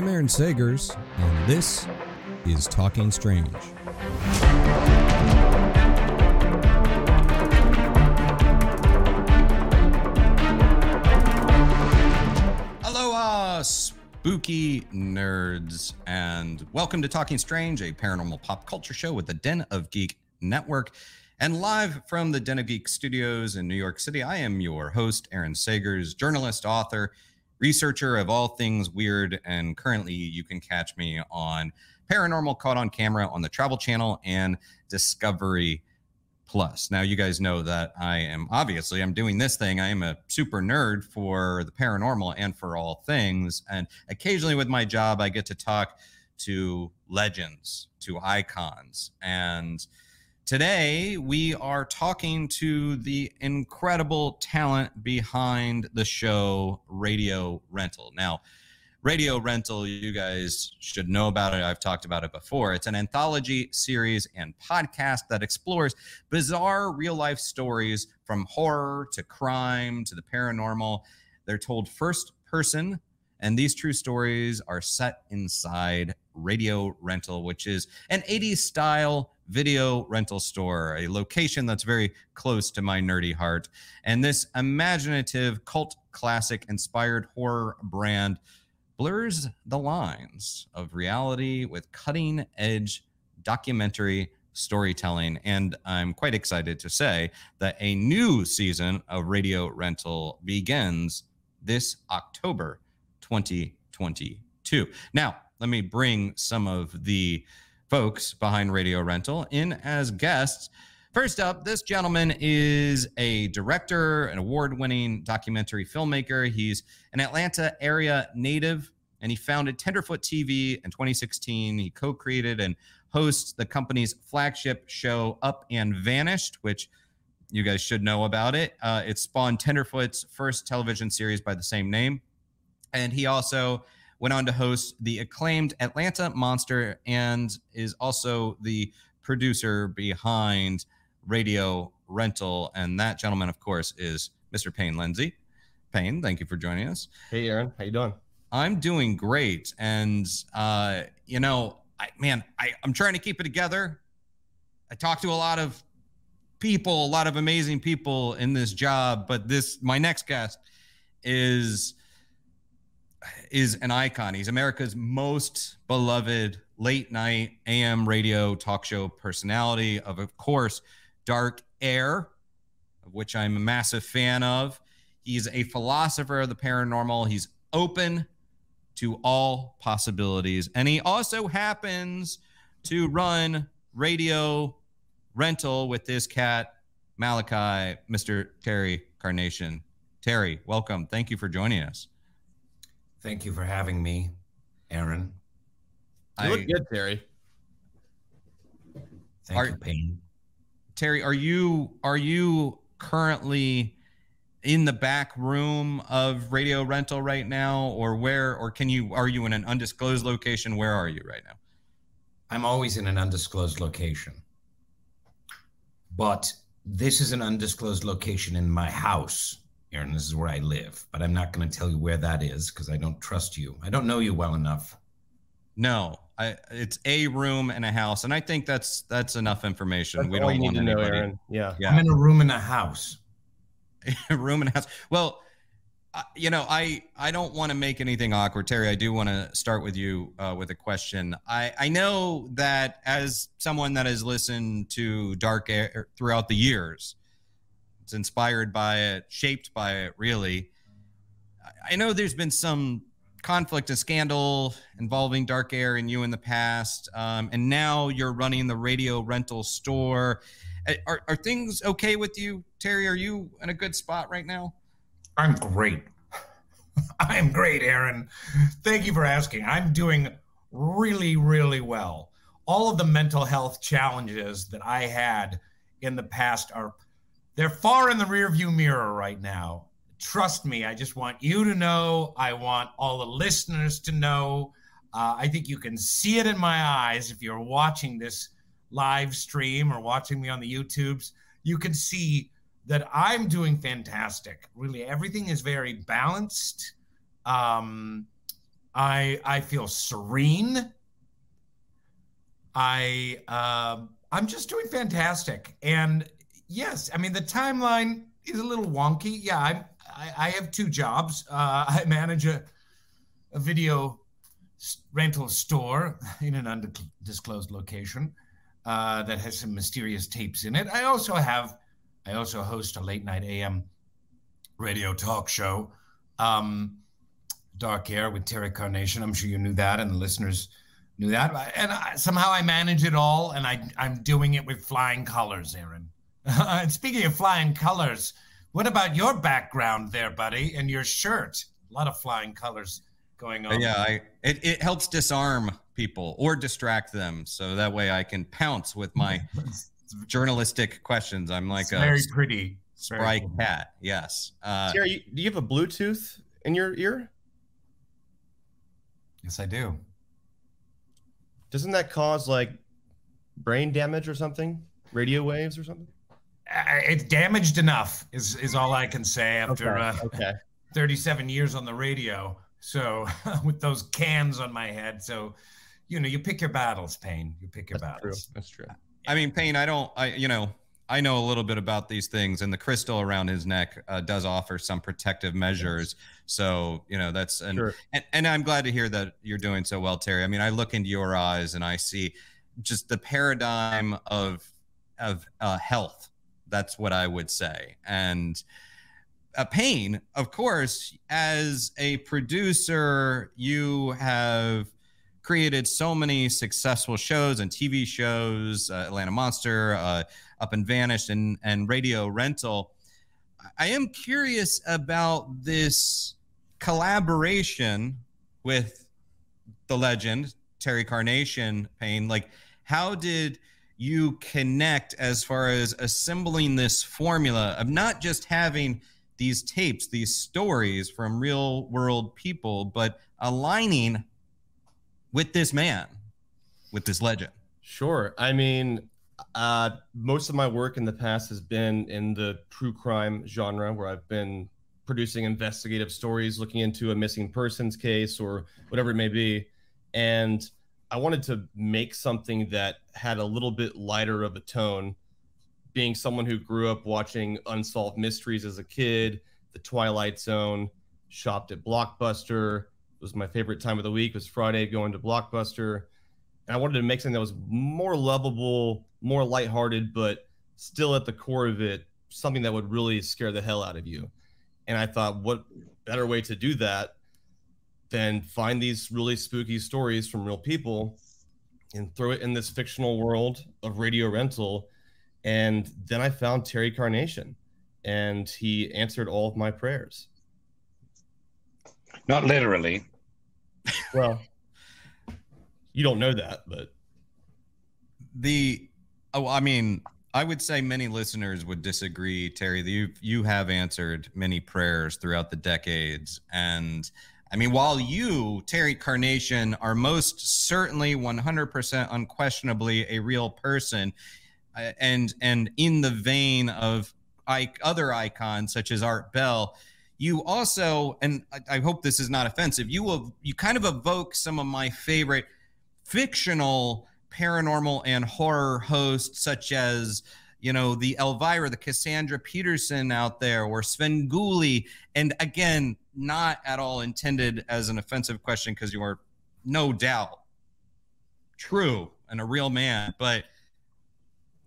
I'm Aaron Sagers, and this is Talking Strange. Aloha, spooky nerds, and welcome to Talking Strange, a paranormal pop culture show with the Den of Geek Network. And live from the Den of Geek studios in New York City, I am your host, Aaron Sagers, journalist, author, researcher of all things weird. And currently, you can catch me on Paranormal Caught on Camera on the Travel Channel and Discovery Plus. Now, you guys know that I am obviously I'm doing this thing. I am a super nerd for the paranormal and for all things. And occasionally, with my job, I get to talk to legends, to icons, and Today, we are talking to the incredible talent behind the show Radio Rental. Now, Radio Rental, you guys should know about it. I've talked about it before. It's an anthology series and podcast that explores bizarre real life stories from horror to crime to the paranormal. They're told first person, and these true stories are set inside Radio Rental, which is an 80s style video rental store, a location that's very close to my nerdy heart. And this imaginative cult classic inspired horror brand blurs the lines of reality with cutting edge documentary storytelling. And I'm quite excited to say that a new season of Radio Rental begins this October 2022. Now, let me bring some of the folks behind Radio Rental in as guests. First up, this gentleman is a director, an award winning documentary filmmaker. He's an Atlanta area native and he founded Tenderfoot TV in 2016. He co created and hosts the company's flagship show, Up and Vanished, which you guys should know about it. Uh, it spawned Tenderfoot's first television series by the same name. And he also went on to host the acclaimed Atlanta Monster and is also the producer behind Radio Rental. And that gentleman, of course, is Mr. Payne Lindsey. Payne, thank you for joining us. Hey, Aaron, how you doing? I'm doing great, and uh, you know, I, man, I, I'm trying to keep it together. I talk to a lot of people, a lot of amazing people in this job, but this my next guest is is an icon. He's America's most beloved late night AM radio talk show personality of, of course, Dark Air, of which I'm a massive fan of. He's a philosopher of the paranormal. He's open to all possibilities. And he also happens to run radio rental with this cat, Malachi, Mr. Terry Carnation. Terry, welcome. Thank you for joining us. Thank you for having me, Aaron. You I, look good, Terry. Thank are, you, Payne. Terry, are you are you currently in the back room of radio rental right now, or where, or can you are you in an undisclosed location? Where are you right now? I'm always in an undisclosed location. But this is an undisclosed location in my house. Aaron, this is where I live, but I'm not going to tell you where that is because I don't trust you. I don't know you well enough. No, I, it's a room and a house, and I think that's that's enough information. That's we don't need to know, Aaron. Yeah. yeah, I'm in a room in a house. a room and a house. Well, uh, you know, I I don't want to make anything awkward, Terry. I do want to start with you uh, with a question. I I know that as someone that has listened to Dark Air throughout the years, inspired by it, shaped by it, really. I know there's been some conflict and scandal involving Dark Air and you in the past, um, and now you're running the radio rental store. Are, are things okay with you, Terry? Are you in a good spot right now? I'm great. I'm great, Aaron. Thank you for asking. I'm doing really, really well. All of the mental health challenges that I had in the past are they're far in the rearview mirror right now. Trust me, I just want you to know. I want all the listeners to know. Uh, I think you can see it in my eyes if you're watching this live stream or watching me on the YouTubes. You can see that I'm doing fantastic. Really, everything is very balanced. Um, I I feel serene. I uh, I'm just doing fantastic. And yes, I mean the timeline is a little wonky. Yeah, I'm, I I have two jobs. Uh, I manage a a video rental store in an undisclosed location uh, that has some mysterious tapes in it. I also have I also host a late night AM radio talk show. Um, Dark Air with Terry Carnation. I'm sure you knew that, and the listeners knew that. And I, somehow I manage it all, and I, I'm doing it with flying colors, Aaron. and speaking of flying colors, what about your background there, buddy, and your shirt? A lot of flying colors going on. Yeah, I, it, it helps disarm people or distract them, so that way I can pounce with my journalistic questions. I'm like it's a very pretty spry cat. Yes. Uh, Terry, do you have a Bluetooth in your ear? Yes, I do. Doesn't that cause like brain damage or something? Radio waves or something? Uh, it's damaged enough is is all I can say after okay. Uh, okay. 37 years on the radio. So with those cans on my head, so you know, you pick your battles, Payne. You pick your That's battles. True. That's true. I mean, Payne, I don't, I you know, I know a little bit about these things, and the crystal around his neck uh, does offer some protective measures. Yes. So you know that's and, sure. and and I'm glad to hear that you're doing so well, Terry. I mean, I look into your eyes and I see just the paradigm of of uh, health. That's what I would say, and a Payne, of course, as a producer, you have created so many successful shows and TV shows, uh, Atlanta Monster, uh, Up and Vanished, and and Radio Rental. I am curious about this collaboration with the legend Terry Carnation. Payne, like, how did you connect as far as assembling this formula of not just having these tapes, these stories from real world people, but aligning with this man, with this legend? Sure. I mean, uh, most of my work in the past has been in the true crime genre, where I've been producing investigative stories, looking into a missing persons case or whatever it may be. And I wanted to make something that had a little bit lighter of a tone. Being someone who grew up watching unsolved mysteries as a kid, The Twilight Zone, shopped at Blockbuster, It was my favorite time of the week was Friday going to Blockbuster. And I wanted to make something that was more lovable, more lighthearted, but still at the core of it, something that would really scare the hell out of you. And I thought, what better way to do that than find these really spooky stories from real people and throw it in this fictional world of radio rental. And then I found Terry Carnation and he answered all of my prayers. Not literally. Well, you don't know that, but the oh, I mean, I would say many listeners would disagree, Terry. You you have answered many prayers throughout the decades, and I mean, while you, Terry Carnation, are most certainly 100% unquestionably a real person, uh, and and in the vein of other icons such as Art Bell you also, and I, I hope this is not offensive, you will you kind of evoke some of my favorite fictional paranormal and horror hosts, such as you know the Elvira, the Cassandra Peterson out there, or Svengoolie, and again, not at all intended as an offensive question because you are no doubt true and a real man, but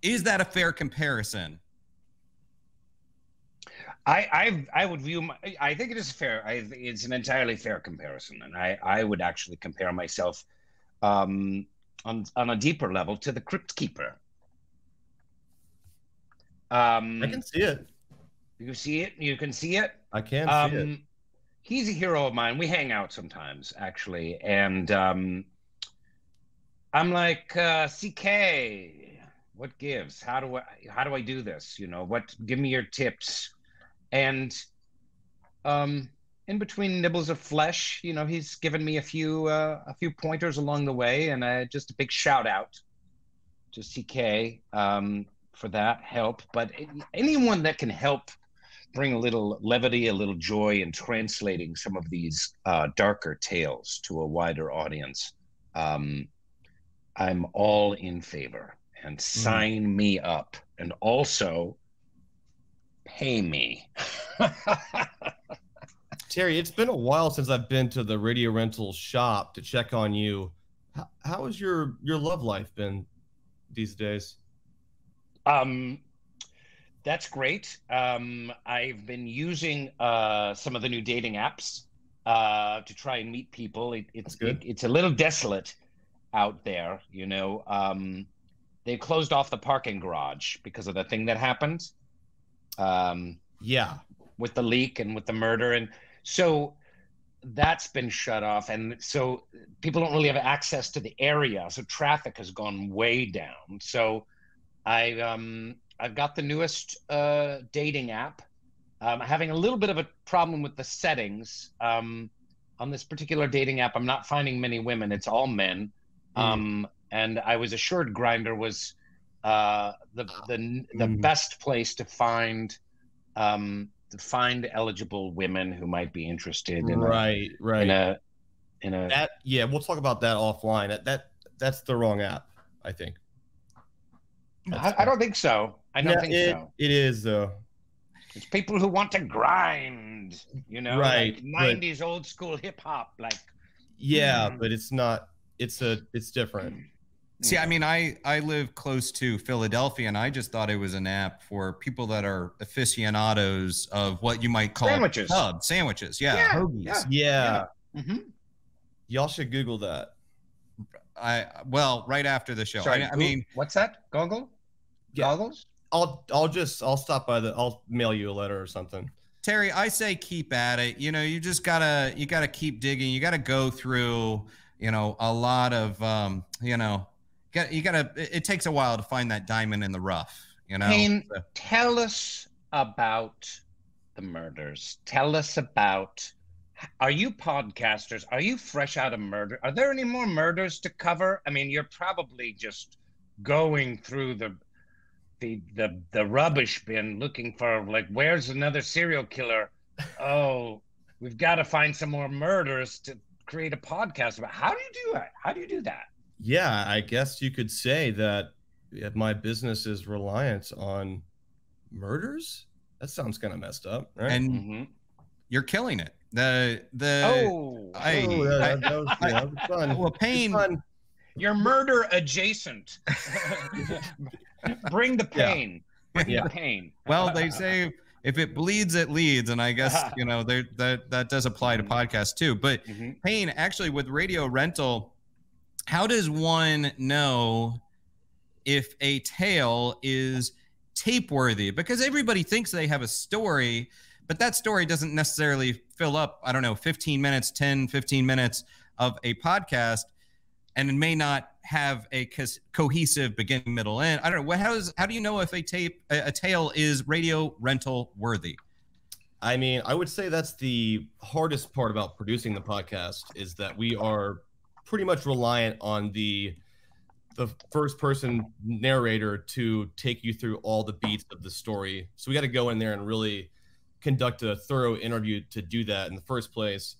is that a fair comparison? I I I would view my, I think it is fair. I it's an entirely fair comparison, and I I would actually compare myself um, on on a deeper level to the Crypt Keeper. Um, I can see it. You see it? You can see it? I can see it. Um, he's a hero of mine. We hang out sometimes, actually, and um, I'm like, uh, CK, what gives? How do I how do I do this? You know, what? Give me your tips. And um, in between nibbles of flesh, you know, he's given me a few uh, a few pointers along the way, and uh, just a big shout out to CK um, for that help. But anyone that can help bring a little levity, a little joy in translating some of these uh, darker tales to a wider audience, um, I'm all in favor. And sign mm. me up, and also pay me. Terry, it's been a while since I've been to the radio rental shop to check on you. How, how has your your love life been these days? Um, that's great. Um, I've been using uh, some of the new dating apps uh, to try and meet people. It, it's it, it's a little desolate out there, you know. Um, they closed off the parking garage because of the thing that happened. Um, yeah, with the leak and with the murder, and so that's been shut off, and so people don't really have access to the area. So traffic has gone way down. So I um I've got the newest uh, dating app. Um, having a little bit of a problem with the settings um, on this particular dating app. I'm not finding many women; it's all men. Mm. Um, and I was assured Grindr was uh, the the the mm. best place to find um, to find eligible women who might be interested in right a, right in a in a that yeah we'll talk about that offline. That, that that's the wrong app, I think. I, I, don't think so. I don't yeah, think it, so. It is though. It's people who want to grind, you know, right? Like 90s but, old school hip hop, like. Yeah, mm. but it's not. It's a. It's different. See, I mean, I I live close to Philadelphia, and I just thought it was an app for people that are aficionados of what you might call sandwiches, pub sandwiches. Yeah, yeah, hoagies. Yeah. yeah. yeah. Mm-hmm. Y'all should Google that. I well, right after the show. Sorry, I, I mean, what's that? Goggle? Yeah. Goggles? I'll I'll just I'll stop by the I'll mail you a letter or something. Terry, I say keep at it. You know, you just gotta you gotta keep digging. You gotta go through, you know, a lot of um, you know, got you gotta it, it takes a while to find that diamond in the rough, you know. Payne, so. tell us about the murders. Tell us about are you podcasters? Are you fresh out of murder? Are there any more murders to cover? I mean, you're probably just going through the the the the rubbish bin looking for like where's another serial killer? Oh, we've got to find some more murders to create a podcast about. How do you do that? How do you do that? Yeah, I guess you could say that my business is reliant on murders. That sounds kind of messed up, right? And mm-hmm. you're killing it. The the oh, I, oh that, that was, yeah, that was fun. Well, Payne, you're murder adjacent. Bring the pain. Yeah. Bring the pain. Well, they say if it bleeds, it leads, and I guess you know that that does apply to mm-hmm. podcasts too. But mm-hmm. Payne, actually, with radio rental, how does one know if a tale is tape worthy? Because everybody thinks they have a story but that story doesn't necessarily fill up, I don't know, 15 minutes, 10, 15 minutes of a podcast, and it may not have a co- cohesive beginning, middle, end. I don't know. What, how, is, how do you know if a tape, a, a tale is radio rental worthy? I mean, I would say that's the hardest part about producing the podcast is that we are pretty much reliant on the the first person narrator to take you through all the beats of the story. So we got to go in there and really conduct a thorough interview to do that in the first place.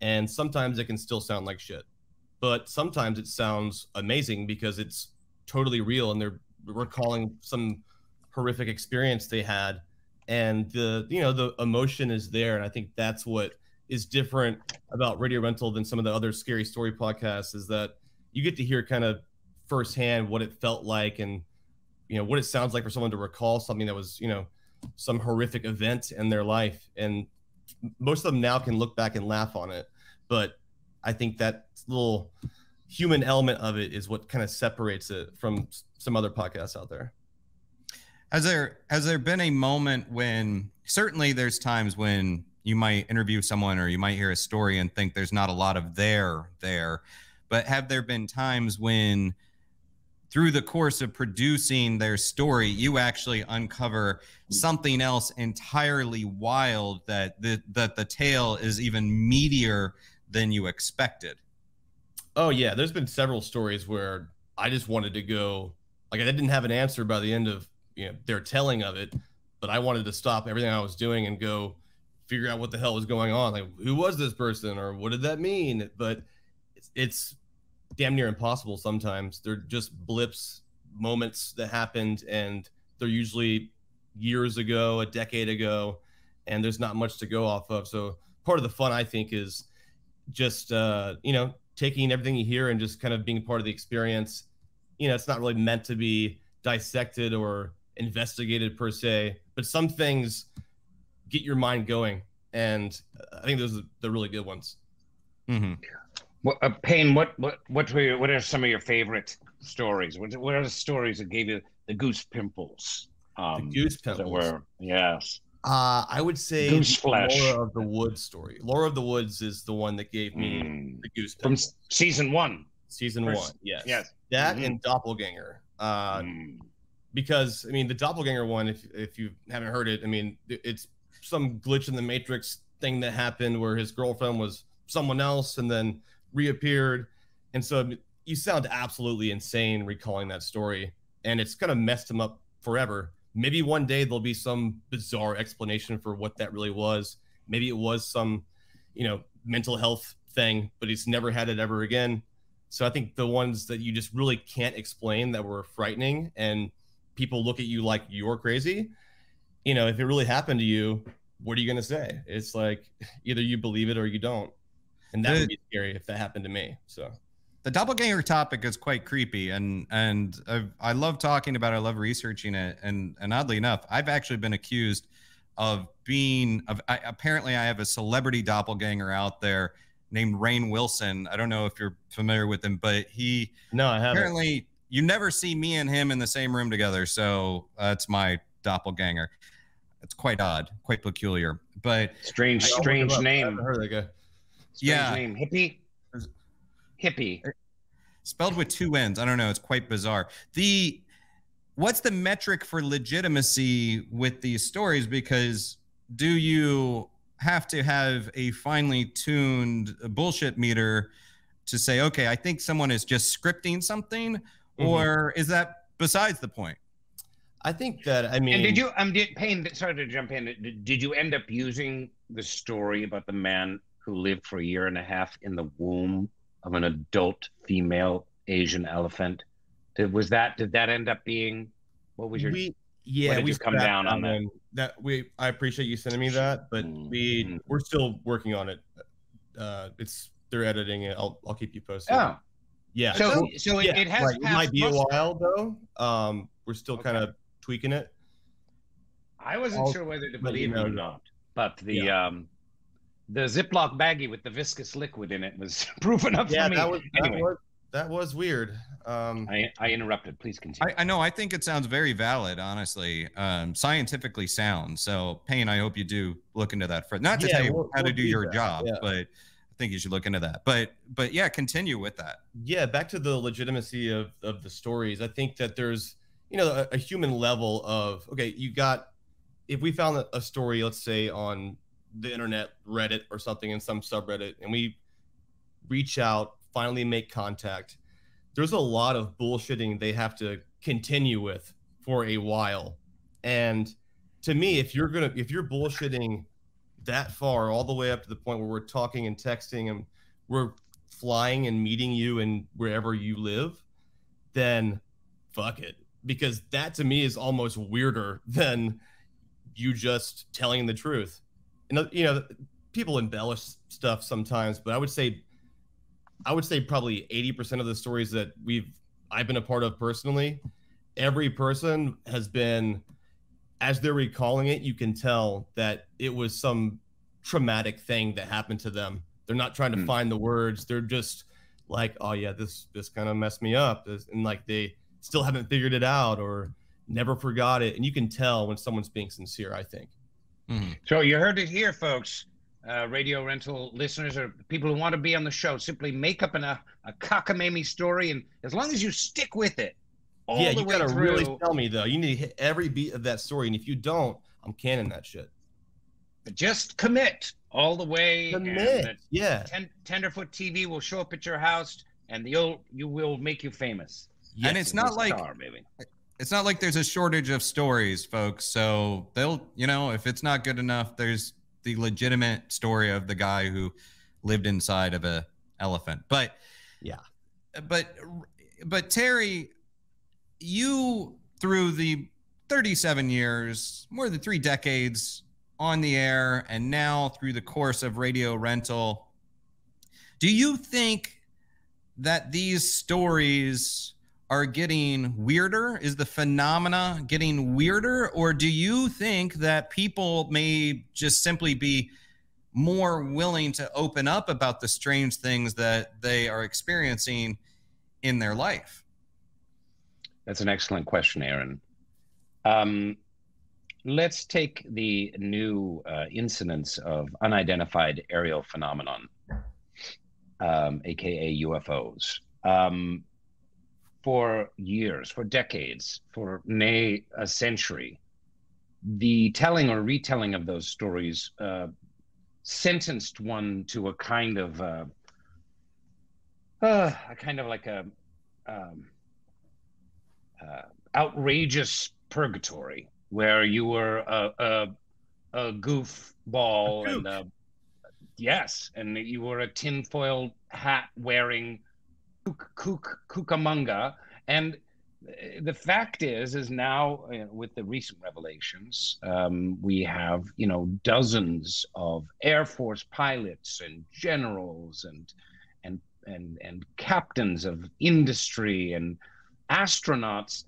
And sometimes it can still sound like shit, but sometimes it sounds amazing because it's totally real and they're recalling some horrific experience they had. And the, you know, the emotion is there. And I think that's what is different about Radio Rental than some of the other scary story podcasts is that you get to hear kind of firsthand what it felt like and, you know, what it sounds like for someone to recall something that was, you know, some horrific event in their life and most of them now can look back and laugh on it but i think that little human element of it is what kind of separates it from some other podcasts out there. Has there has there been a moment when certainly there's times when you might interview someone or you might hear a story and think there's not a lot of there there, but have there been times when through the course of producing their story, you actually uncover something else entirely wild that the that the tale is even meatier than you expected. Oh yeah, there's been several stories where I just wanted to go like I didn't have an answer by the end of you know their telling of it, but I wanted to stop everything I was doing and go figure out what the hell was going on. Like who was this person or what did that mean? But it's, it's damn near impossible sometimes. They're just blips, moments that happened, and they're usually years ago, a decade ago, and there's not much to go off of. So part of the fun, I think, is just uh, you know taking everything you hear and just kind of being part of the experience. You know, it's not really meant to be dissected or investigated per se, but some things get your mind going, and I think those are the really good ones. Mm-hmm. What, uh, Payne, what what what were your, what are some of your favorite stories? What, what are the stories that gave you the goose pimples? Um, the goose pimples. Were, yes. Uh, I would say goose flesh. Laura of the Woods story. Laura of the Woods is the one that gave me mm. the goose from season one. Season First, one, yes, yes. That mm-hmm. and Doppelganger. Uh, mm. Because I mean, the Doppelganger one, if if you haven't heard it, I mean, it's some glitch in the Matrix thing that happened where his girlfriend was someone else and then reappeared. And so you sound absolutely insane recalling that story. And it's kind of messed him up forever. Maybe one day there'll be some bizarre explanation for what that really was. Maybe it was some, you know, mental health thing, but he's never had it ever again. So I think the ones that you just really can't explain that were frightening and people look at you like you're crazy, you know, if it really happened to you, what are you going to say? It's like either you believe it or you don't and that would be scary if that happened to me. So the doppelganger topic is quite creepy, and and I've, I love talking about. It, I love researching it, and and oddly enough, I've actually been accused of being of I, apparently I have a celebrity doppelganger out there named Rainn Wilson. I don't know if you're familiar with him, but he no, I haven't. Apparently, you never see me and him in the same room together, so that's my doppelganger. It's quite odd, quite peculiar, but strange, strange name. I heard that guy. Strange yeah. name. Hippie. Hippie. Spelled with two N's. I don't know. It's quite bizarre. The what's the metric for legitimacy with these stories? Because do you have to have a finely tuned bullshit meter to say, okay, I think someone is just scripting something, mm-hmm. or is that besides the point? I think that I mean. And did you? I'm um, did Payne? Sorry to jump in. Did, did you end up using the story about the man who lived for a year and a half in the womb of an adult female Asian elephant. Did, was that did that end up being what was your we, yeah we come down on that? that we I appreciate you sending me that but mm-hmm. we we're still working on it uh it's they're editing it I'll I'll keep you posted oh yeah so so, so yeah, it, it, has right. it might be a while though um we're still okay. kind of tweaking it I wasn't I'll, sure whether to believe it or not but the yeah. um the Ziploc baggie with the viscous liquid in it was proof enough yeah, for me. That was, anyway. that was that was weird. Um, I, I interrupted. Please continue. I, I, know. I think it sounds very valid, honestly, um, scientifically sound. So, Payne, I hope you do look into that. For not to yeah, tell you we'll, how we'll to do your that. job, yeah. but I think you should look into that. But but yeah, continue with that. Yeah, back to the legitimacy of of the stories. I think that there's you know a, a human level of okay, you got if we found a story, let's say on the internet, Reddit or something in some subreddit, and we reach out, finally make contact, there's a lot of bullshitting they have to continue with for a while. And to me, if you're gonna if you're bullshitting that far, all the way up to the point where we're talking and texting and we're flying and meeting you and wherever you live, then fuck it. Because that to me is almost weirder than you just telling the truth you know, people embellish stuff sometimes, but I would say, I would say probably 80% of the stories that we've, I've been a part of personally, every person has been, as they're recalling it, you can tell that it was some traumatic thing that happened to them. They're not trying to mm. find the words. They're just like, oh yeah, this this kind of messed me up, and like they still haven't figured it out, or never forgot it, and you can tell when someone's being sincere. I think. Mhm. So you heard it here, folks. Uh, radio rental listeners or people who want to be on the show, simply make up an, a, a cockamamie story, and as long as you stick with it, all yeah, the you gotta through, really tell me though. You need to hit every beat of that story, and if you don't, I'm canning that shit. But just commit all the way. and Commit. Yeah. ten, Tenderfoot TV will show up at your house, and you'll you will make you famous. and it's not like Star, baby. It's not like there's a shortage of stories, folks. So they'll, you know, if it's not good enough, there's the legitimate story of the guy who lived inside of a elephant. But Yeah. but but Terry, you through the 37 years, more than three decades on the air, and now through the course of radio rental, do you think that these stories are getting weirder? Is the phenomena getting weirder? Or do you think that people may just simply be more willing to open up about the strange things that they are experiencing in their life? That's an excellent question, Aaron. Um, let's take the new uh, incidence of unidentified aerial phenomenon, um, aka UFOs. Um, for years, for decades, for nay a century, the telling or retelling of those stories uh, sentenced one to a kind of uh, uh, a kind of like a um, uh, outrageous purgatory where you were a a, a goofball A and a, yes, and you were a tinfoil hat wearing kookamonga, and uh, the fact is is now uh, with the recent revelations um, we have you know dozens of air force pilots and generals and and and and captains of industry and astronauts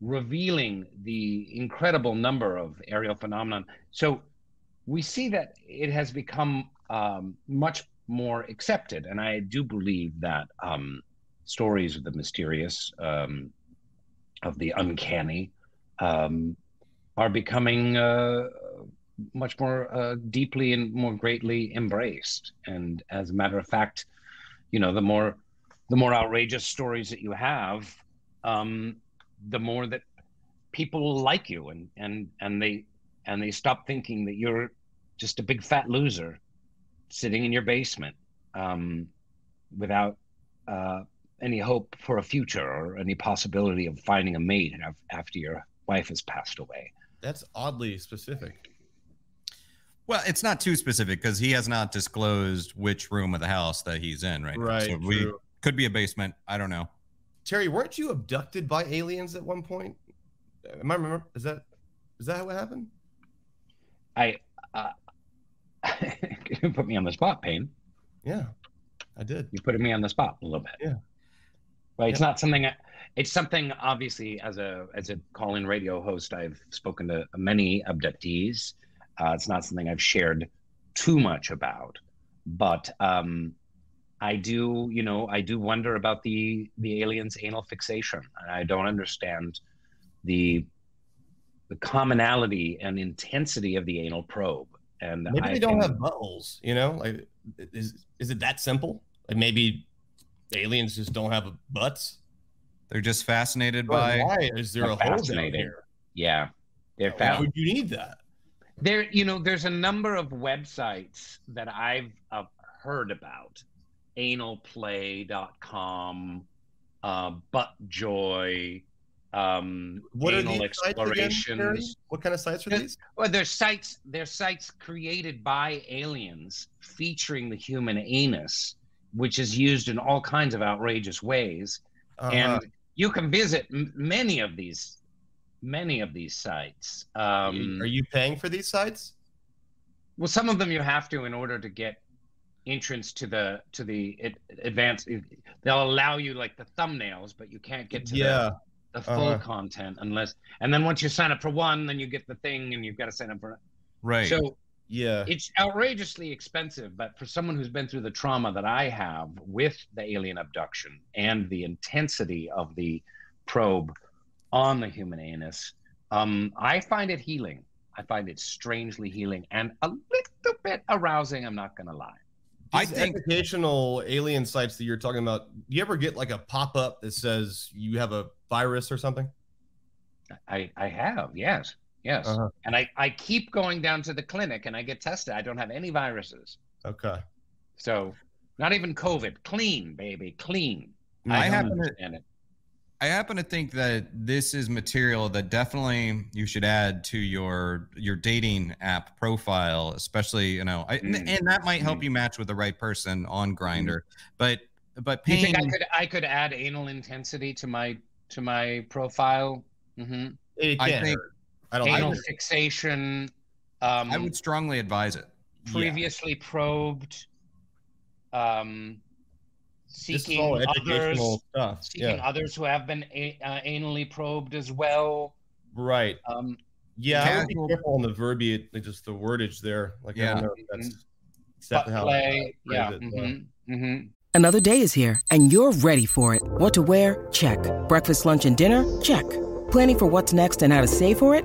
revealing the incredible number of aerial phenomenon. So we see that it has become um, much more accepted, and I do believe that um, stories of the mysterious, um, of the uncanny, um, are becoming uh, much more uh, deeply and more greatly embraced. And as a matter of fact, you know, the more the more outrageous stories that you have, um, the more that people like you and and and they and they stop thinking that you're just a big fat loser sitting in your basement um, without uh, any hope for a future or any possibility of finding a mate after your wife has passed away. That's oddly specific. Well, it's not too specific because he has not disclosed which room of the house that he's in right, Right. now. So we true. could be a basement. I don't know. Terry, weren't you abducted by aliens at one point? Am I remember? Is that is that what happened? I uh, you put me on the spot, Payne. Yeah, I did. you put me on the spot a little bit. Yeah. But it's not something. I- It's something obviously as a as a call-in radio host, I've spoken to many abductees. Uh, it's not something I've shared too much about, but um, I do, you know, I do wonder about the the aliens' anal fixation, and I don't understand the the commonality and intensity of the anal probe. And Maybe I they don't can- have buttholes. You know, like is is it that simple? Like maybe aliens just don't have butts. They're just fascinated But by. why is there They're a hole down here? Yeah, they're Why would you need that? There, you know, there's a number of websites that I've uh, heard about. Analplay.com, uh, Buttjoy, um, What are Anal these sites again, Explorations. What kind of sites are Yeah. these? well, they're sites. They're sites created by aliens featuring the human anus, which is used in all kinds of outrageous ways. Uh-huh. And you can visit m- many of these, many of these sites. Um, are you paying for these sites? Well, some of them you have to in order to get entrance to the to the advanced. They'll allow you like the thumbnails, but you can't get to Yeah. the, the full uh-huh. content unless. And then once you sign up for one, then you get the thing, and you've got to sign up for. it. Right. So Yeah. it's outrageously expensive, but for someone who's been through the trauma that I have with the alien abduction and the intensity of the probe, on the human anus. Um, I find it healing. I find it strangely healing and a little bit arousing. I'm not gonna lie. I think educational alien sites that you're talking about. Do you ever get like a pop up that says you have a virus or something? I I have yes yes, uh-huh. and I I keep going down to the clinic and I get tested. I don't have any viruses. Okay. So not even COVID. Clean, baby, clean. I, I happen to it. I happen to think that this is material that definitely you should add to your your dating app profile, especially you know, I, mm. and that might help mm. you match with the right person on Grindr. Mm. But but Payne, you think I could I could add anal intensity to my to my profile? Mm-hmm. I think I don't anal I fixation. Um, I would strongly advise it. Previously yeah. probed. Um, seeking others, stuff. seeking yeah. others who have been a, uh, anally probed as well. Right. Um, yeah, I would be careful on the verbiage, just the wordage there. Like, yeah. I don't know if that's mm-hmm. exactly how play. yeah. Mm-hmm. Mm-hmm. Another day is here, and you're ready for it. What to wear? Check. Breakfast, lunch, and dinner? Check. Planning for what's next and how to save for it?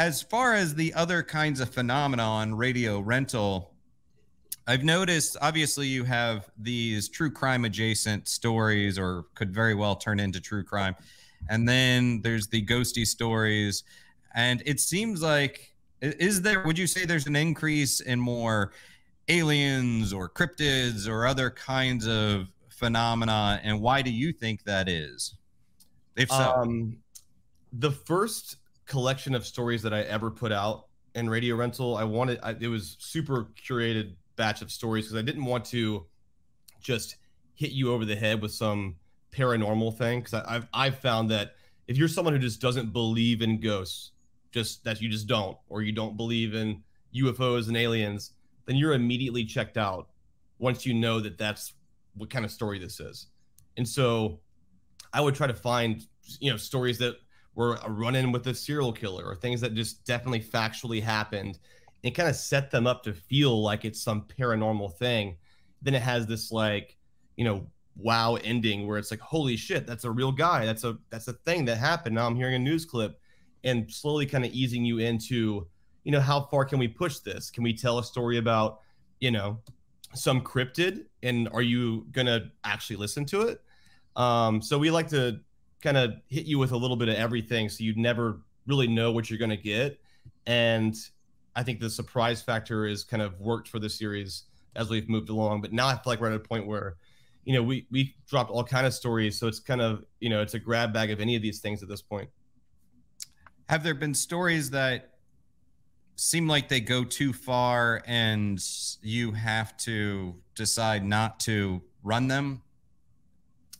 As far as the other kinds of phenomena on radio rental, I've noticed obviously you have these true crime adjacent stories or could very well turn into true crime. And then there's the ghosty stories. And it seems like is there would you say there's an increase in more aliens or cryptids or other kinds of phenomena and why do you think that is? If so. Um, the first collection of stories that I ever put out in radio rental, I wanted I, it was super curated batch of stories because I didn't want to just hit you over the head with some paranormal thing because I've I've found that if you're someone who just doesn't believe in ghosts, just that you just don't, or you don't believe in UFOs and aliens, then you're immediately checked out once you know that that's what kind of story this is. And so I would try to find you know stories that were a run-in with a serial killer or things that just definitely factually happened and kind of set them up to feel like it's some paranormal thing. Then it has this like, you know, wow ending where it's like, holy shit, that's a real guy. That's a that's a thing that happened. Now I'm hearing a news clip and slowly kind of easing you into, you know, how far can we push this? Can we tell a story about, you know, some cryptid and are you gonna actually listen to it? Um, so we like to kind of hit you with a little bit of everything so you never really know what you're gonna get. And I think the surprise factor is kind of worked for the series as we've moved along. But now I feel like we're at a point where, you know, we we dropped all kind of stories, so it's kind of you know it's a grab bag of any of these things at this point. Have there been stories that seem like they go too far and you have to decide not to run them?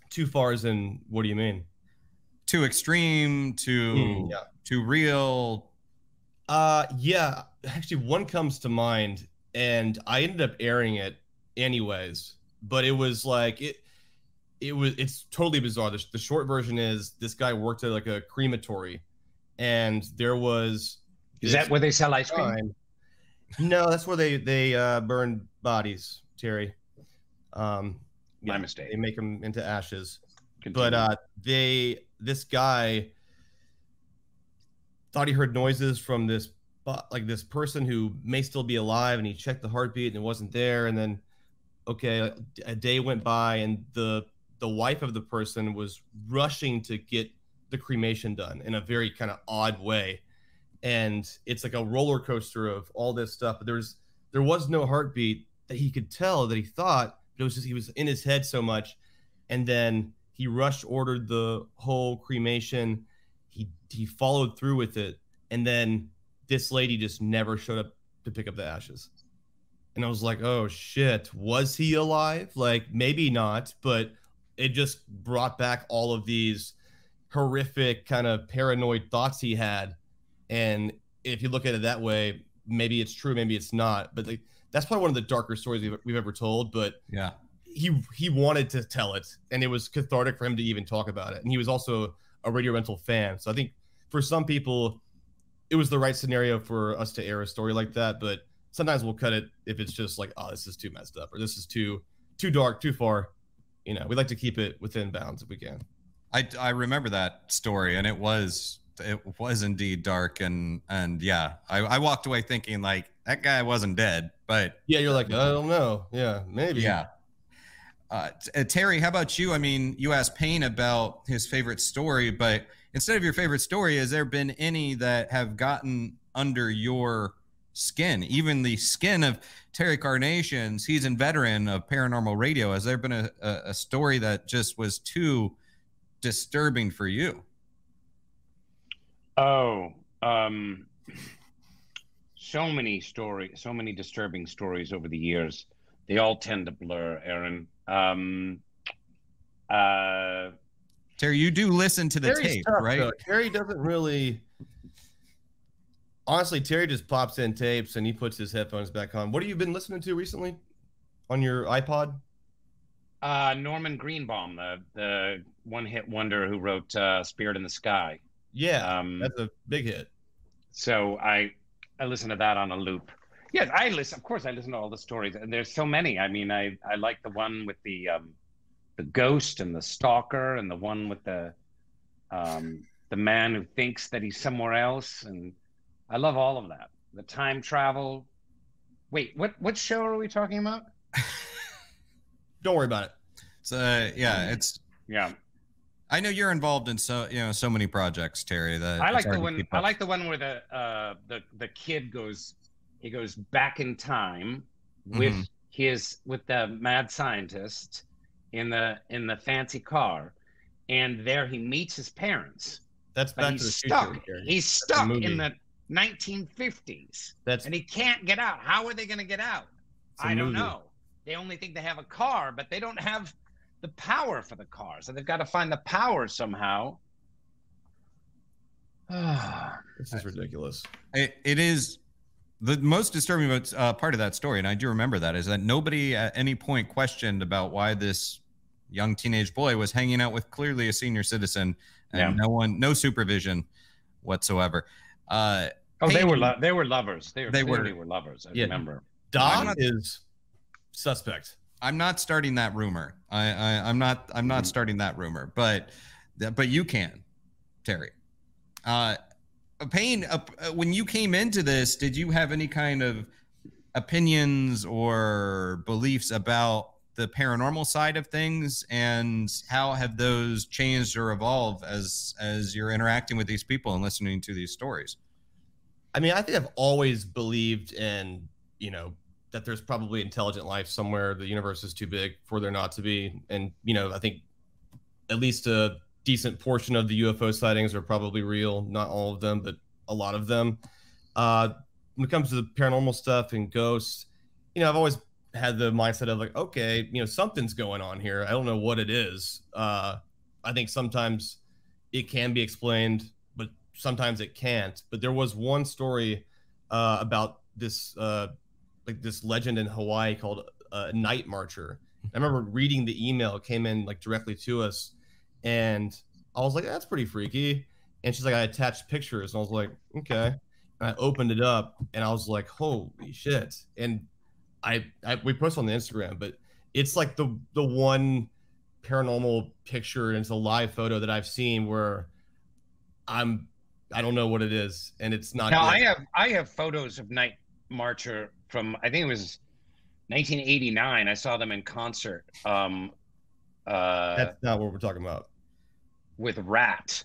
Too far as in what do you mean? Too extreme, too mm, yeah. too real, uh, yeah, actually, one comes to mind, and I ended up airing it anyways. But it was like it, it was it's totally bizarre. The, the short version is this guy worked at like a crematory, and there was. Is that where they sell ice cream? Time. No, that's where they they uh, burn bodies, Terry. Um, My mistake. They make them into ashes. Continue. But uh, they this guy thought he heard noises from this like this person who may still be alive and he checked the heartbeat and it wasn't there. And then okay a day went by and the the wife of the person was rushing to get the cremation done in a very kind of odd way. And it's like a roller coaster of all this stuff but there's there was no heartbeat that he could tell that he thought but it was just he was in his head so much. And then he rushed ordered the whole cremation he he followed through with it, and then this lady just never showed up to pick up the ashes. And I was like, oh shit, was he alive? Like maybe not, but it just brought back all of these horrific kind of paranoid thoughts he had. And if you look at it that way, maybe it's true, maybe it's not. But like, that's probably one of the darker stories we've, we've ever told. But Yeah. He he wanted to tell it, and it was cathartic for him to even talk about it. And he was also a Radio Rental fan, so I think for some people, it was the right scenario for us to air a story like that. But sometimes we'll cut it if it's just like, oh, this is too messed up, or this is too too dark, too far. You know, we like to keep it within bounds if we can. I I remember that story, and it was it was indeed dark, and and yeah, I, I walked away thinking like that guy wasn't dead, but Yeah, you're like, I don't know. Yeah, maybe. yeah. Uh, uh, Terry, how about you? I mean, you asked Payne about his favorite story, but instead of your favorite story, has there been any that have gotten under your skin, even the skin of Terry Carnation, seasoned veteran of paranormal radio? Has there been a, a, a story that just was too disturbing for you? Oh, um, so many stories, so many disturbing stories over the years. They all tend to blur, Aaron. Um, uh, Terry, you do listen to the Terry's tape, tough, right? though. Terry doesn't really. Honestly, Terry just pops in tapes and he puts his headphones back on. What have you been listening to recently on your iPod? uh, Norman Greenbaum, the the one-hit wonder who wrote uh, "Spirit in the Sky." Yeah, Um, that's a big hit. so I I listen to that on a loop. Yes, I listen. Of course, I listen to all the stories, and there's so many. I mean, I I like the one with the um, the ghost and the stalker, and the one with the um, the man who thinks that he's somewhere else, and I love all of that. The time travel. Wait, what what show are we talking about? Don't worry about it. So uh, yeah, it's. Yeah, I know you're involved in so you know so many projects, Terry. That I like the one. I like the one where the uh, the the kid goes he goes back in time with Mhm. his with the mad scientist in the in the fancy car, and there he meets his parents, That's but back to he's the stuck. future. He's stuck movie. in the 1950s, That's and he can't get out. How are they going to get out? I don't movie. know. They only think they have a car, but they don't have the power for the car, so they've got to find the power somehow. this is ridiculous. It, it is the most disturbing about- uh, part of that story, and I do remember that, is that nobody at any point questioned about why this young teenage boy was hanging out with clearly a senior citizen, and Yeah. no one, no supervision whatsoever. Uh, Oh, they were lo- they were lovers. They, They were. clearly were lovers. I Yeah. remember. Doc not- is suspect. I'm not starting that rumor. I, I I'm not I'm not Mhm. starting that rumor, but but you can, Terry. Uh, Payne, uh, when you came into this, did you have any kind of opinions or beliefs about the paranormal side of things, and how have those changed or evolved as as you're interacting with these people and listening to these stories? I mean, I think I've always believed in, you know, that there's probably intelligent life somewhere. The universe is too big for there not to be. And, you know, I think at least a decent portion of the UFO sightings are probably real. Not all of them, but a lot of them. Uh, when it comes to the paranormal stuff and ghosts, you know, I've always had the mindset of like, okay, you know, something's going on here. I don't know what it is. Uh, I think sometimes it can be explained, but sometimes it can't. But there was one story uh, about this uh, like this legend in Hawaii called uh, Night Marcher. I remember reading the email came in like directly to us, and I was like, "That's pretty freaky." And she's like, "I attached pictures," and I was like, "Okay." And I opened it up, and I was like, "Holy shit!" And I, I we post on the Instagram, but it's like the the one paranormal picture and it's a live photo that I've seen where I'm I don't know what it is, and it's not. Now good. I have I have photos of Night Marcher from I think it was 1989. I saw them in concert um, uh, That's not what we're talking about. With Rat.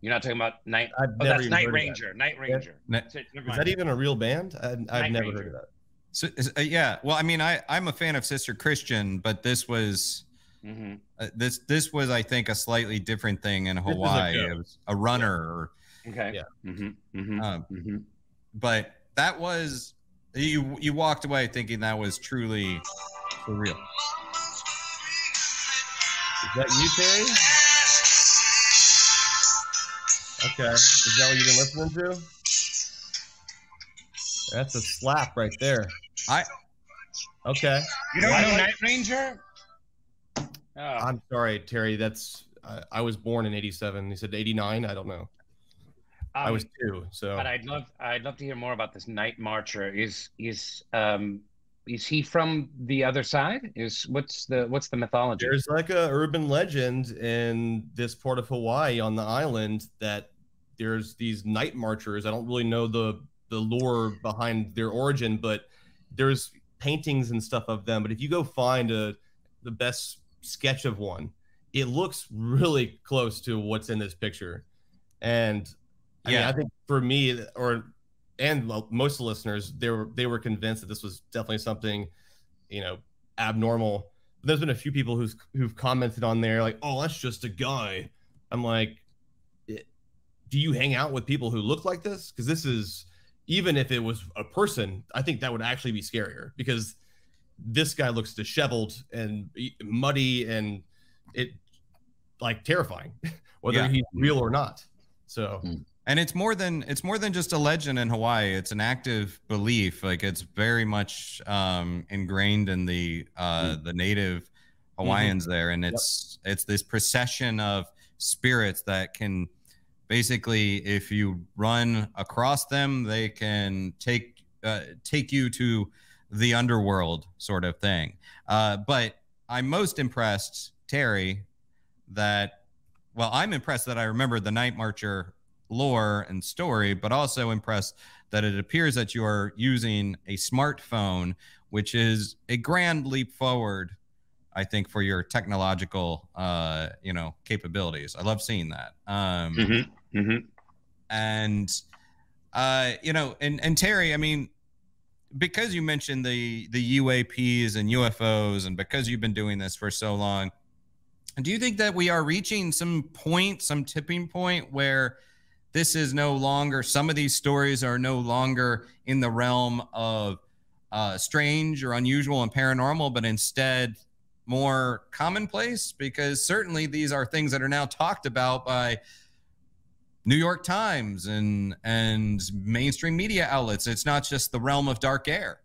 You're not talking about Night. I've Oh, never that's Night heard of that. Ranger. Night Ranger. Ne- So, Is that even a real band? I, I've never Ranger. heard of that. So, uh, yeah, well, I mean, I I'm a fan of Sister Christian, but this was Mhm. Uh, this this was, I think, a slightly different thing in Hawaii. It was a runner, or, Okay. Yeah. Mm-hmm. Mm-hmm. um, mm-hmm. but that was you. You walked away thinking that was truly surreal. Is that you, Terry? Okay. Is that what you've been listening to? That's a slap right there. I Okay. You don't know Night Ranger? Oh, I'm sorry, Terry. That's I, I was born in '87. He said '89. I don't know. I um, was two. So But I'd love I'd love to hear more about this Night Marcher. Is is um is he from the other side? Is what's the what's the mythology? there's like a urban legend in this part of Hawaii on the island that there's these night marchers. I don't really know the the lore behind their origin, but there's paintings and stuff of them. But if you go find a the best sketch of one, it looks really close to what's in this picture. And I mean, Yeah. I think for me or and most of the listeners, they were they were convinced that this was definitely something, you know, abnormal. There's been a few people who's who've commented on there like, "Oh, that's just a guy." I'm like, "Eh, "Do you hang out with people who look like this? Because this is even if it was a person, I think that would actually be scarier because this guy looks disheveled and muddy and it like terrifying, whether Yeah. he's real or not. So and it's more than it's more than just a legend in Hawaii. It's an active belief. Like it's very much um, ingrained in the uh, the native Hawaiians there, and it's it's this procession of spirits that can basically, if you run across them, they can take uh, take you to the underworld, sort of thing. Uh, but I'm most impressed, Terry, that well, I'm impressed that I remember the Night Marcher lore and story, but also impressed that it appears that you are using a smartphone, which is a grand leap forward, I think, for your technological, uh, you know, capabilities. I love seeing that. Um, Mhm, mhm. and uh you know and and terry i mean because you mentioned the the uaps and ufos and because you've been doing this for so long do you think that we are reaching some point some tipping point where this is no longer some of these stories are no longer in the realm of uh strange or unusual and paranormal but instead more commonplace because certainly these are things that are now talked about by New York Times and and mainstream media outlets. It's not just the realm of dark air.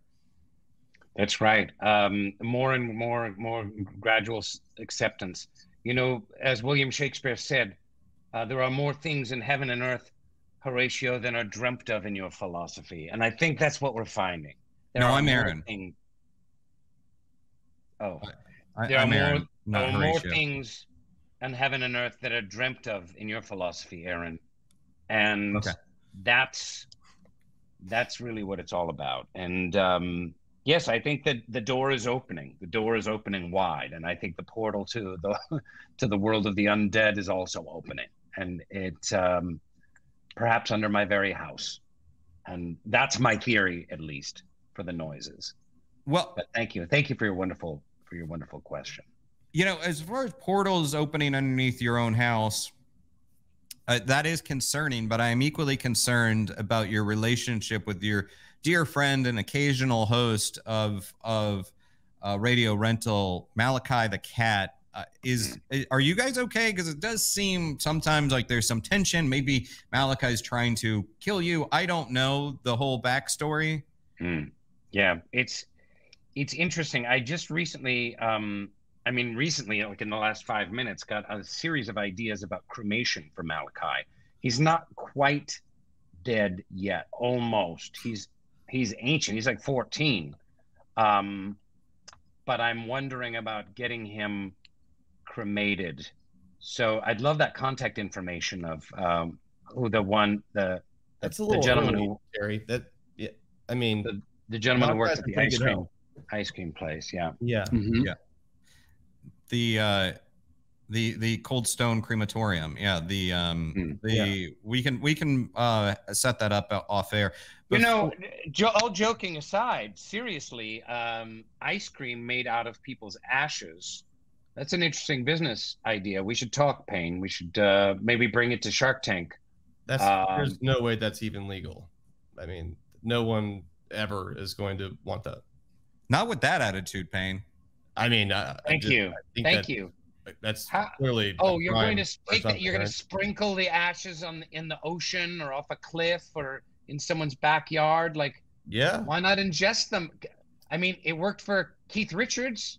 That's right. Um, more and more, more gradual acceptance. You know, as William Shakespeare said, uh, there are more things in heaven and earth, Horatio, than are dreamt of in your philosophy. And I think that's what we're finding. No, I'm Aaron. thing- Oh, I, There are I'm more- Aaron, there not are more things in heaven and earth that are dreamt of in your philosophy, Aaron. And Okay. that's that's really what it's all about. And um, yes, I think that the door is opening. The door is opening wide, and I think the portal to the to the world of the undead is also opening, and it um, perhaps under my very house. And that's my theory, at least, for the noises. Well, But thank you, thank you for your wonderful for your wonderful question. you know, as far as portals opening underneath your own house, uh, that is concerning. But I am equally concerned about your relationship with your dear friend and occasional host of of uh, radio rental, Malachi the cat. Uh, is are you guys okay? Because it does seem sometimes like there's some tension. Maybe Malachi's trying to kill you. I don't know the whole backstory. Mm. Yeah, it's it's interesting. I just recently, um, I mean, recently, like in the last five minutes, got a series of ideas about cremation for Malachi. He's not quite dead yet, almost. He's he's ancient. He's like 14. Um, but I'm wondering about getting him cremated. So I'd love that contact information of um, who the one the that's a the little gentleman early, who Terry. That yeah, I mean, The- the gentleman who works at the ice cream ice cream place. Yeah. yeah. yeah the uh the the cold stone crematorium yeah the um Mm, the we can we can uh set that up off air You Before- know, jo- all joking aside, seriously, um, ice cream made out of people's ashes. That's an interesting business idea. We should talk, Payne. We should uh, maybe bring it to Shark Tank. That's Um, there's no way that's even legal. I mean, no one ever is going to want that. not with that attitude Payne. I mean, I, I Thank just- you. I think Thank that- you. That's How- clearly. Oh, you're going to take that. You're going to sprinkle the ashes on in the ocean or off a cliff or in someone's backyard. Like Yeah. Why not ingest them? I mean, it worked for Keith Richards.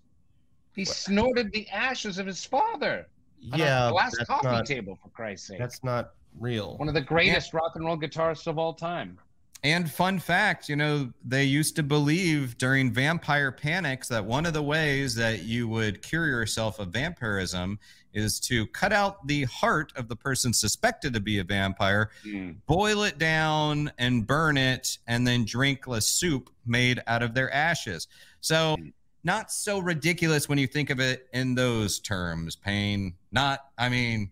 He snorted the ashes of his father on Yeah. a glass that's coffee not, table, for Christ's sake. That's not real. One of the greatest rock and roll guitarists of all time. And fun fact, you know, they used to believe during vampire panics that one of the ways that you would cure yourself of vampirism is to cut out the heart of the person suspected to be a vampire, hmm. boil it down and burn it, and then drink a soup made out of their ashes. So, hmm. Not so ridiculous when you think of it in those terms. Payne, not, I mean,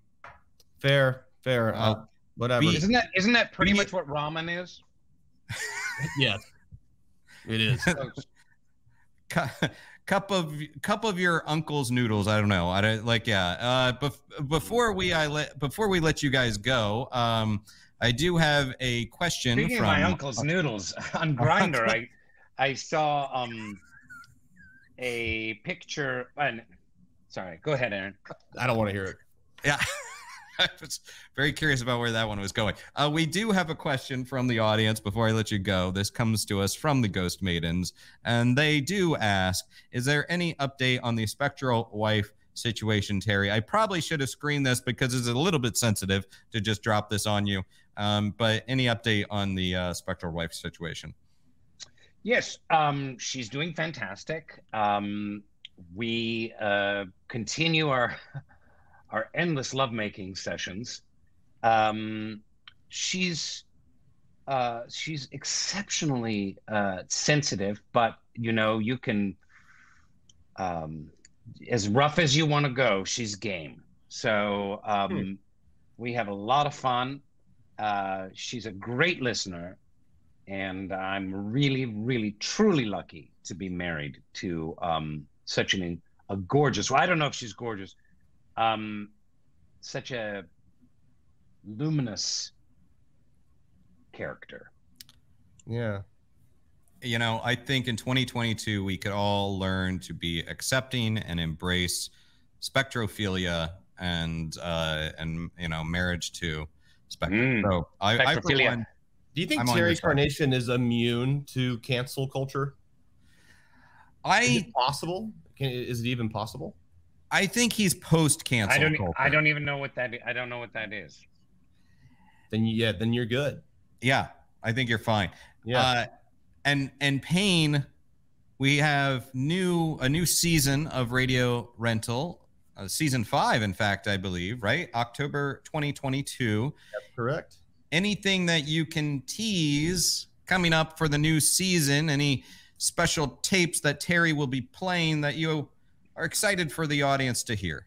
Fair. Fair. Uh, Uh, whatever. be- Isn't that isn't that pretty Be- much what ramen is? yes. It is. cup of cup of your uncle's noodles. I don't know. I don't like. Yeah. Uh, bef- before we I let before we let you guys go, um, I do have a question Speaking from of my uncle's noodles on Grindr, I I saw um a picture. And sorry, go ahead, Aaron. I don't want to hear it. Yeah. I was very curious about where that one was going. Uh, we do have a question from the audience before I let you go. This comes to us from the Ghost Maidens, and they do ask Is there any update on the spectral wife situation, Terry? I probably should have screened this because it's a little bit sensitive to just drop this on you. Um, but any update on the uh, spectral wife situation? Yes, um, she's doing fantastic. Um, we uh, continue our our endless lovemaking sessions. Um, she's uh, she's exceptionally uh, sensitive, but you know you can um, as rough as you want to go. She's game. So um, we have a lot of fun. Uh, she's a great listener and I'm really, really, truly lucky to be married to um, such an a gorgeous. Well, I don't know if she's gorgeous. Um, such a luminous character. Yeah. you know, I think in 2022 we could all learn to be accepting and embrace spectrophilia and uh and you know marriage to spectrum. Mm. So I, I for Spectrophilia. one, Do you think I'm Terry your side. Carnation is immune to cancel culture? Is I it possible? Can, is it even possible? I think he's post cancel. I don't. e, I don't even know what that. I don't know what that is. Then you- yeah, then you're good. Yeah, I think you're fine. Yeah. Uh, and and Payne, we have new a new season of Radio Rental, uh, season five, in fact, I believe, right? October 2022. That's correct. Anything that you can tease coming up for the new season any special tapes that terry will be playing that you are excited for the audience to hear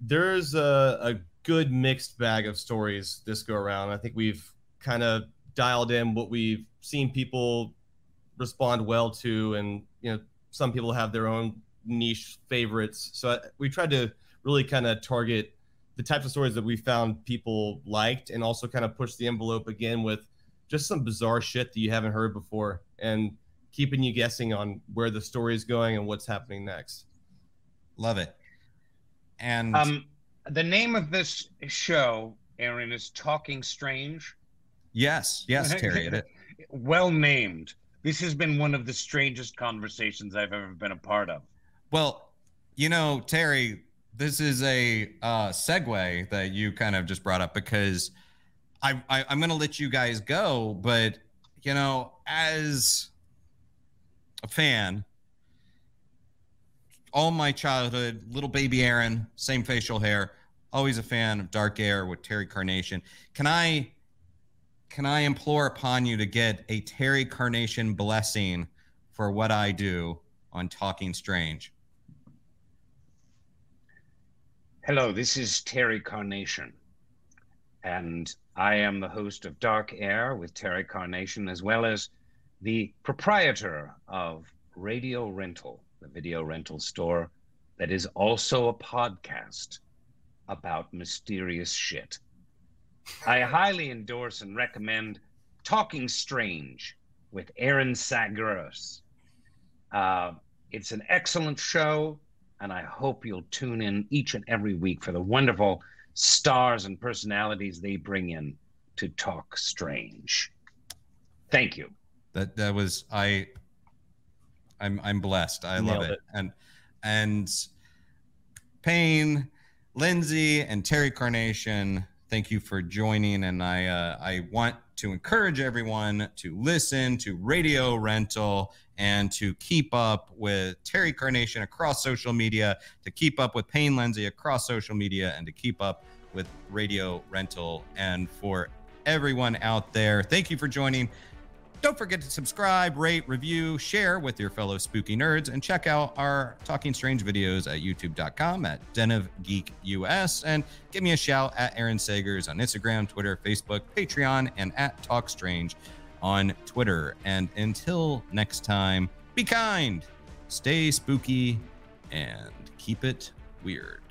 There's a, a good mixed bag of stories this go around. I think we've kind of dialed in what we've seen people respond well to, and you know, some people have their own niche favorites. So I, we tried to really kind of target the types of stories that we found people liked, and also kind of push the envelope again with just some bizarre shit that you haven't heard before, and keeping you guessing on where the story is going and what's happening next. love it and Um, the name of this show, Aaron, is Talking Strange. yes yes terry it, well named. This has been one of the strangest conversations I've ever been a part of. well you know terry this is a uh segue that you kind of just brought up because I, I i'm gonna let you guys go but you know as a fan all my childhood, little baby Aaron, same facial hair, always a fan of Dark Air with Terry Carnation. Can I can I implore upon you to get a Terry Carnation blessing for what I do on Talking Strange? Hello, this is Terry Carnation, and I am the host of Dark Air with Terry Carnation, as well as the proprietor of Radio Rental, the video rental store that is also a podcast about mysterious shit. I highly endorse and recommend Talking Strange with Aaron Sagers. Uh, it's an excellent show, and I hope you'll tune in each and every week for the wonderful stars and personalities they bring in to talk strange. Thank you. That that was I. I'm I'm blessed. I love it. it. And and Payne, Lindsey, and Terry Carnation, thank you for joining. And I uh, I want to encourage everyone to listen to Radio Rental and to keep up with Terry Carnation across social media, to keep up with Payne Lindsey across social media, and to keep up with Radio Rental. And for everyone out there, thank you for joining. Don't forget to subscribe, rate, review, share with your fellow spooky nerds, and check out our Talking Strange videos at youtube.com at Den of Geek US. And give me a shout at Aaron Sagers on Instagram, Twitter, Facebook, Patreon, and at Talk Strange on Twitter. And until next time, be kind, stay spooky, and keep it weird.